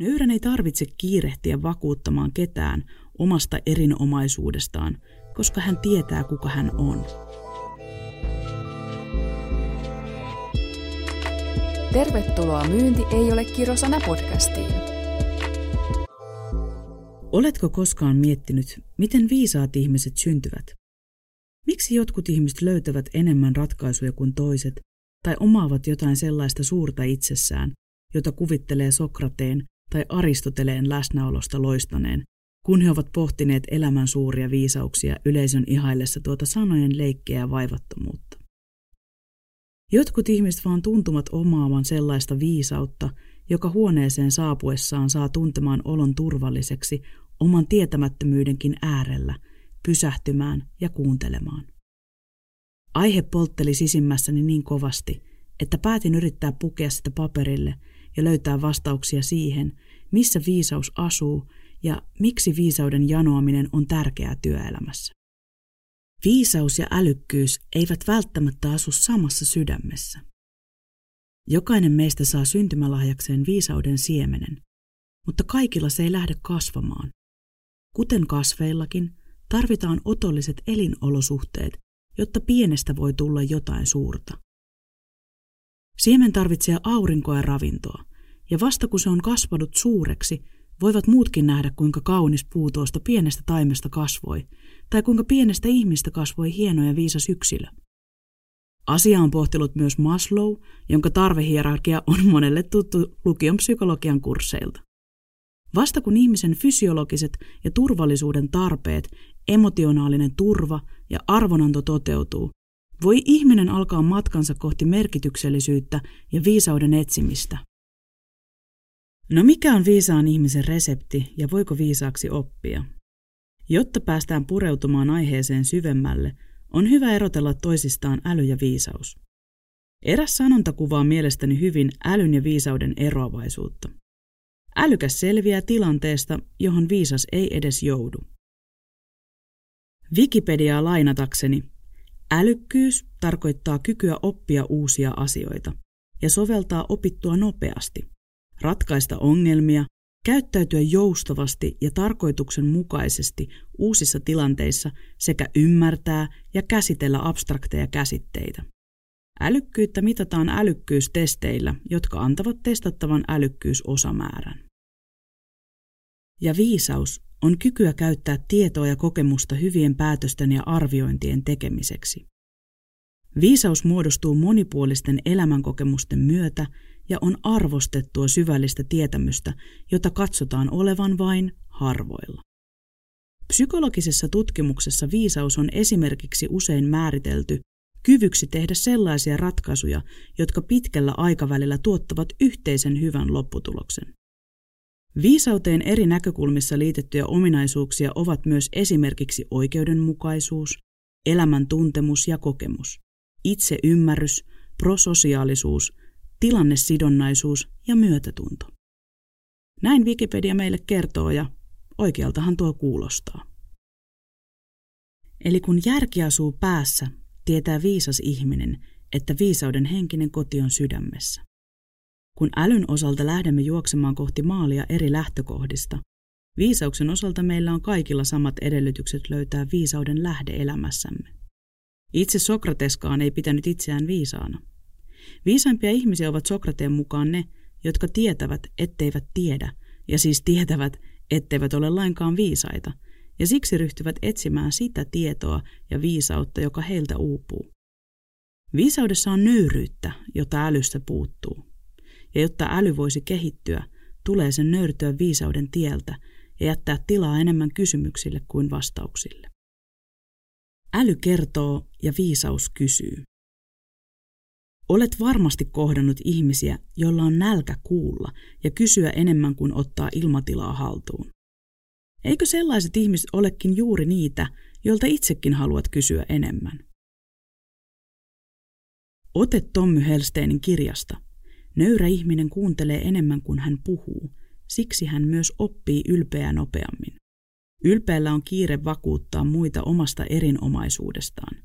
Nöyrän ei tarvitse kiirehtiä vakuuttamaan ketään omasta erinomaisuudestaan, koska hän tietää, kuka hän on. Tervetuloa Myynti ei ole kirosana podcastiin. Oletko koskaan miettinyt, miten viisaat ihmiset syntyvät? Miksi jotkut ihmiset löytävät enemmän ratkaisuja kuin toiset, tai omaavat jotain sellaista suurta itsessään, jota kuvittelee Sokrateen tai Aristoteleen läsnäolosta loistaneen, kun he ovat pohtineet elämän suuria viisauksia yleisön ihaillessa tuota sanojen leikkeä ja vaivattomuutta. Jotkut ihmiset vaan tuntumat omaavan sellaista viisautta, joka huoneeseen saapuessaan saa tuntemaan olon turvalliseksi oman tietämättömyydenkin äärellä, pysähtymään ja kuuntelemaan. Aihe poltteli sisimmässäni niin kovasti, että päätin yrittää pukea sitä paperille ja löytää vastauksia siihen, missä viisaus asuu ja miksi viisauden janoaminen on tärkeää työelämässä. Viisaus ja älykkyys eivät välttämättä asu samassa sydämessä. Jokainen meistä saa syntymälahjakseen viisauden siemenen, mutta kaikilla se ei lähde kasvamaan. Kuten kasveillakin, tarvitaan otolliset elinolosuhteet, jotta pienestä voi tulla jotain suurta. Siemen tarvitsee aurinkoa ja ravintoa, ja vasta kun se on kasvanut suureksi, voivat muutkin nähdä, kuinka kaunis puu tuosta pienestä taimesta kasvoi, tai kuinka pienestä ihmistä kasvoi hieno ja viisas yksilö. Asia on pohtinut myös Maslow, jonka tarvehierarkia on monelle tuttu lukion psykologian kursseilta. Vasta kun ihmisen fysiologiset ja turvallisuuden tarpeet, emotionaalinen turva ja arvonanto toteutuu, voi ihminen alkaa matkansa kohti merkityksellisyyttä ja viisauden etsimistä. No mikä on viisaan ihmisen resepti ja voiko viisaaksi oppia? Jotta päästään pureutumaan aiheeseen syvemmälle, on hyvä erotella toisistaan äly ja viisaus. Eräs sanonta kuvaa mielestäni hyvin älyn ja viisauden eroavaisuutta. Älykäs selviää tilanteesta, johon viisas ei edes joudu. Wikipediaa lainatakseni, älykkyys tarkoittaa kykyä oppia uusia asioita ja soveltaa opittua nopeasti, ratkaista ongelmia, käyttäytyä joustavasti ja tarkoituksenmukaisesti uusissa tilanteissa sekä ymmärtää ja käsitellä abstrakteja käsitteitä. Älykkyyttä mitataan älykkyystesteillä, jotka antavat testattavan älykkyysosamäärän. Ja viisaus on kykyä käyttää tietoa ja kokemusta hyvien päätösten ja arviointien tekemiseksi. Viisaus muodostuu monipuolisten elämänkokemusten myötä ja on arvostettua syvällistä tietämystä, jota katsotaan olevan vain harvoilla. Psykologisessa tutkimuksessa viisaus on esimerkiksi usein määritelty kyvyksi tehdä sellaisia ratkaisuja, jotka pitkällä aikavälillä tuottavat yhteisen hyvän lopputuloksen. Viisauteen eri näkökulmissa liitettyjä ominaisuuksia ovat myös esimerkiksi oikeudenmukaisuus, elämän tuntemus ja kokemus, itseymmärrys, prososiaalisuus, tilannesidonnaisuus ja myötätunto. Näin Wikipedia meille kertoo ja oikealtahan tuo kuulostaa. Eli kun järki asuu päässä, tietää viisas ihminen, että viisauden henkinen koti on sydämessä. Kun älyn osalta lähdemme juoksemaan kohti maalia eri lähtökohdista, viisauksen osalta meillä on kaikilla samat edellytykset löytää viisauden lähde elämässämme. Itse Sokrateskaan ei pitänyt itseään viisaana. Viisaimpia ihmisiä ovat Sokrateen mukaan ne, jotka tietävät, etteivät tiedä, ja siis tietävät, etteivät ole lainkaan viisaita, ja siksi ryhtyvät etsimään sitä tietoa ja viisautta, joka heiltä uupuu. Viisaudessa on nöyryyttä, jota älystä puuttuu ja jotta äly voisi kehittyä, tulee sen nöyrtyä viisauden tieltä ja jättää tilaa enemmän kysymyksille kuin vastauksille. Äly kertoo ja viisaus kysyy. Olet varmasti kohdannut ihmisiä, joilla on nälkä kuulla ja kysyä enemmän kuin ottaa ilmatilaa haltuun. Eikö sellaiset ihmiset olekin juuri niitä, joilta itsekin haluat kysyä enemmän? Ote Tommy Helsteinin kirjasta – Nöyrä ihminen kuuntelee enemmän kuin hän puhuu, siksi hän myös oppii ylpeä nopeammin. Ylpeällä on kiire vakuuttaa muita omasta erinomaisuudestaan.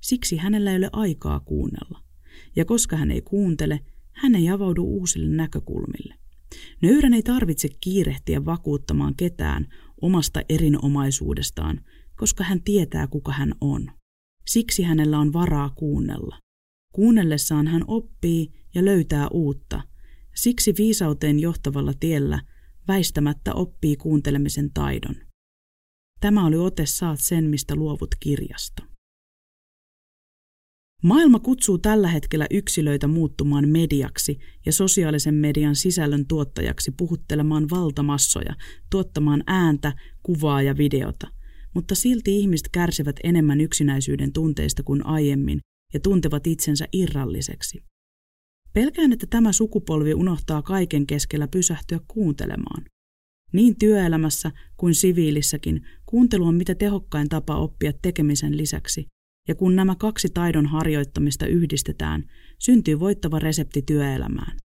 Siksi hänellä ei ole aikaa kuunnella. Ja koska hän ei kuuntele, hän ei avaudu uusille näkökulmille. Nöyrän ei tarvitse kiirehtiä vakuuttamaan ketään omasta erinomaisuudestaan, koska hän tietää, kuka hän on. Siksi hänellä on varaa kuunnella. Kuunnellessaan hän oppii ja löytää uutta. Siksi viisauteen johtavalla tiellä väistämättä oppii kuuntelemisen taidon. Tämä oli ote Saat sen, mistä luovut kirjasta. Maailma kutsuu tällä hetkellä yksilöitä muuttumaan mediaksi ja sosiaalisen median sisällön tuottajaksi puhuttelemaan valtamassoja, tuottamaan ääntä, kuvaa ja videota. Mutta silti ihmiset kärsivät enemmän yksinäisyyden tunteista kuin aiemmin ja tuntevat itsensä irralliseksi. Pelkään, että tämä sukupolvi unohtaa kaiken keskellä pysähtyä kuuntelemaan. Niin työelämässä kuin siviilissäkin kuuntelu on mitä tehokkain tapa oppia tekemisen lisäksi, ja kun nämä kaksi taidon harjoittamista yhdistetään, syntyy voittava resepti työelämään.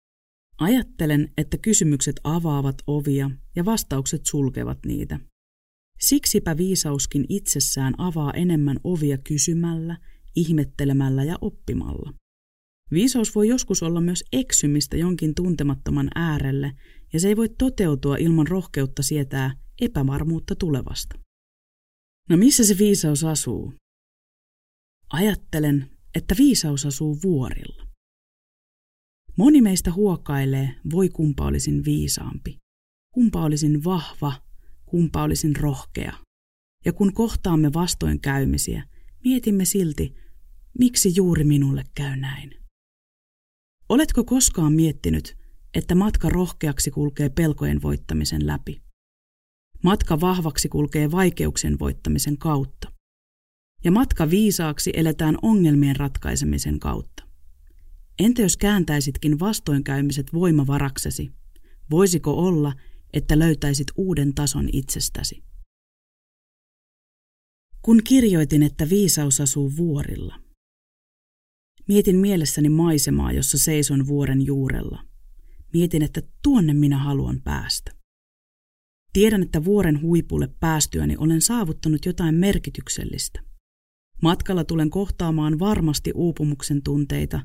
Ajattelen, että kysymykset avaavat ovia ja vastaukset sulkevat niitä. Siksipä viisauskin itsessään avaa enemmän ovia kysymällä, ihmettelemällä ja oppimalla. Viisaus voi joskus olla myös eksymistä jonkin tuntemattoman äärelle, ja se ei voi toteutua ilman rohkeutta sietää epävarmuutta tulevasta. No missä se viisaus asuu? Ajattelen, että viisaus asuu vuorilla. Moni meistä huokailee, voi kumpa olisin viisaampi, kumpa olisin vahva, kumpa olisin rohkea. Ja kun kohtaamme vastoinkäymisiä, mietimme silti, miksi juuri minulle käy näin. Oletko koskaan miettinyt, että matka rohkeaksi kulkee pelkojen voittamisen läpi? Matka vahvaksi kulkee vaikeuksien voittamisen kautta ja matka viisaaksi eletään ongelmien ratkaisemisen kautta. Entä jos kääntäisitkin vastoinkäymiset voimavaraksesi? Voisiko olla, että löytäisit uuden tason itsestäsi? Kun kirjoitin, että viisaus asuu vuorilla, mietin mielessäni maisemaa, jossa seison vuoren juurella. Mietin, että tuonne minä haluan päästä. Tiedän, että vuoren huipulle päästyäni olen saavuttanut jotain merkityksellistä. Matkalla tulen kohtaamaan varmasti uupumuksen tunteita,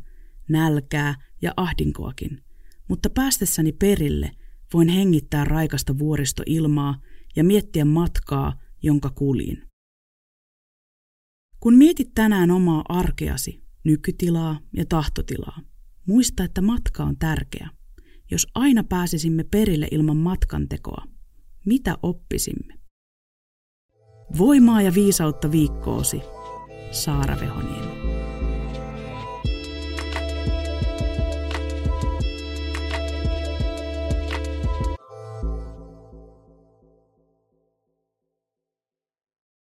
nälkää ja ahdinkoakin, mutta päästessäni perille voin hengittää raikasta vuoristoilmaa ja miettiä matkaa, jonka kuljin. Kun mietit tänään omaa arkeasi, nykytilaa ja tahtotilaa, muista, että matka on tärkeä. Jos aina pääsisimme perille ilman matkantekoa, mitä oppisimme? Voimaa ja viisautta viikkoosi Saara Vehoniemi.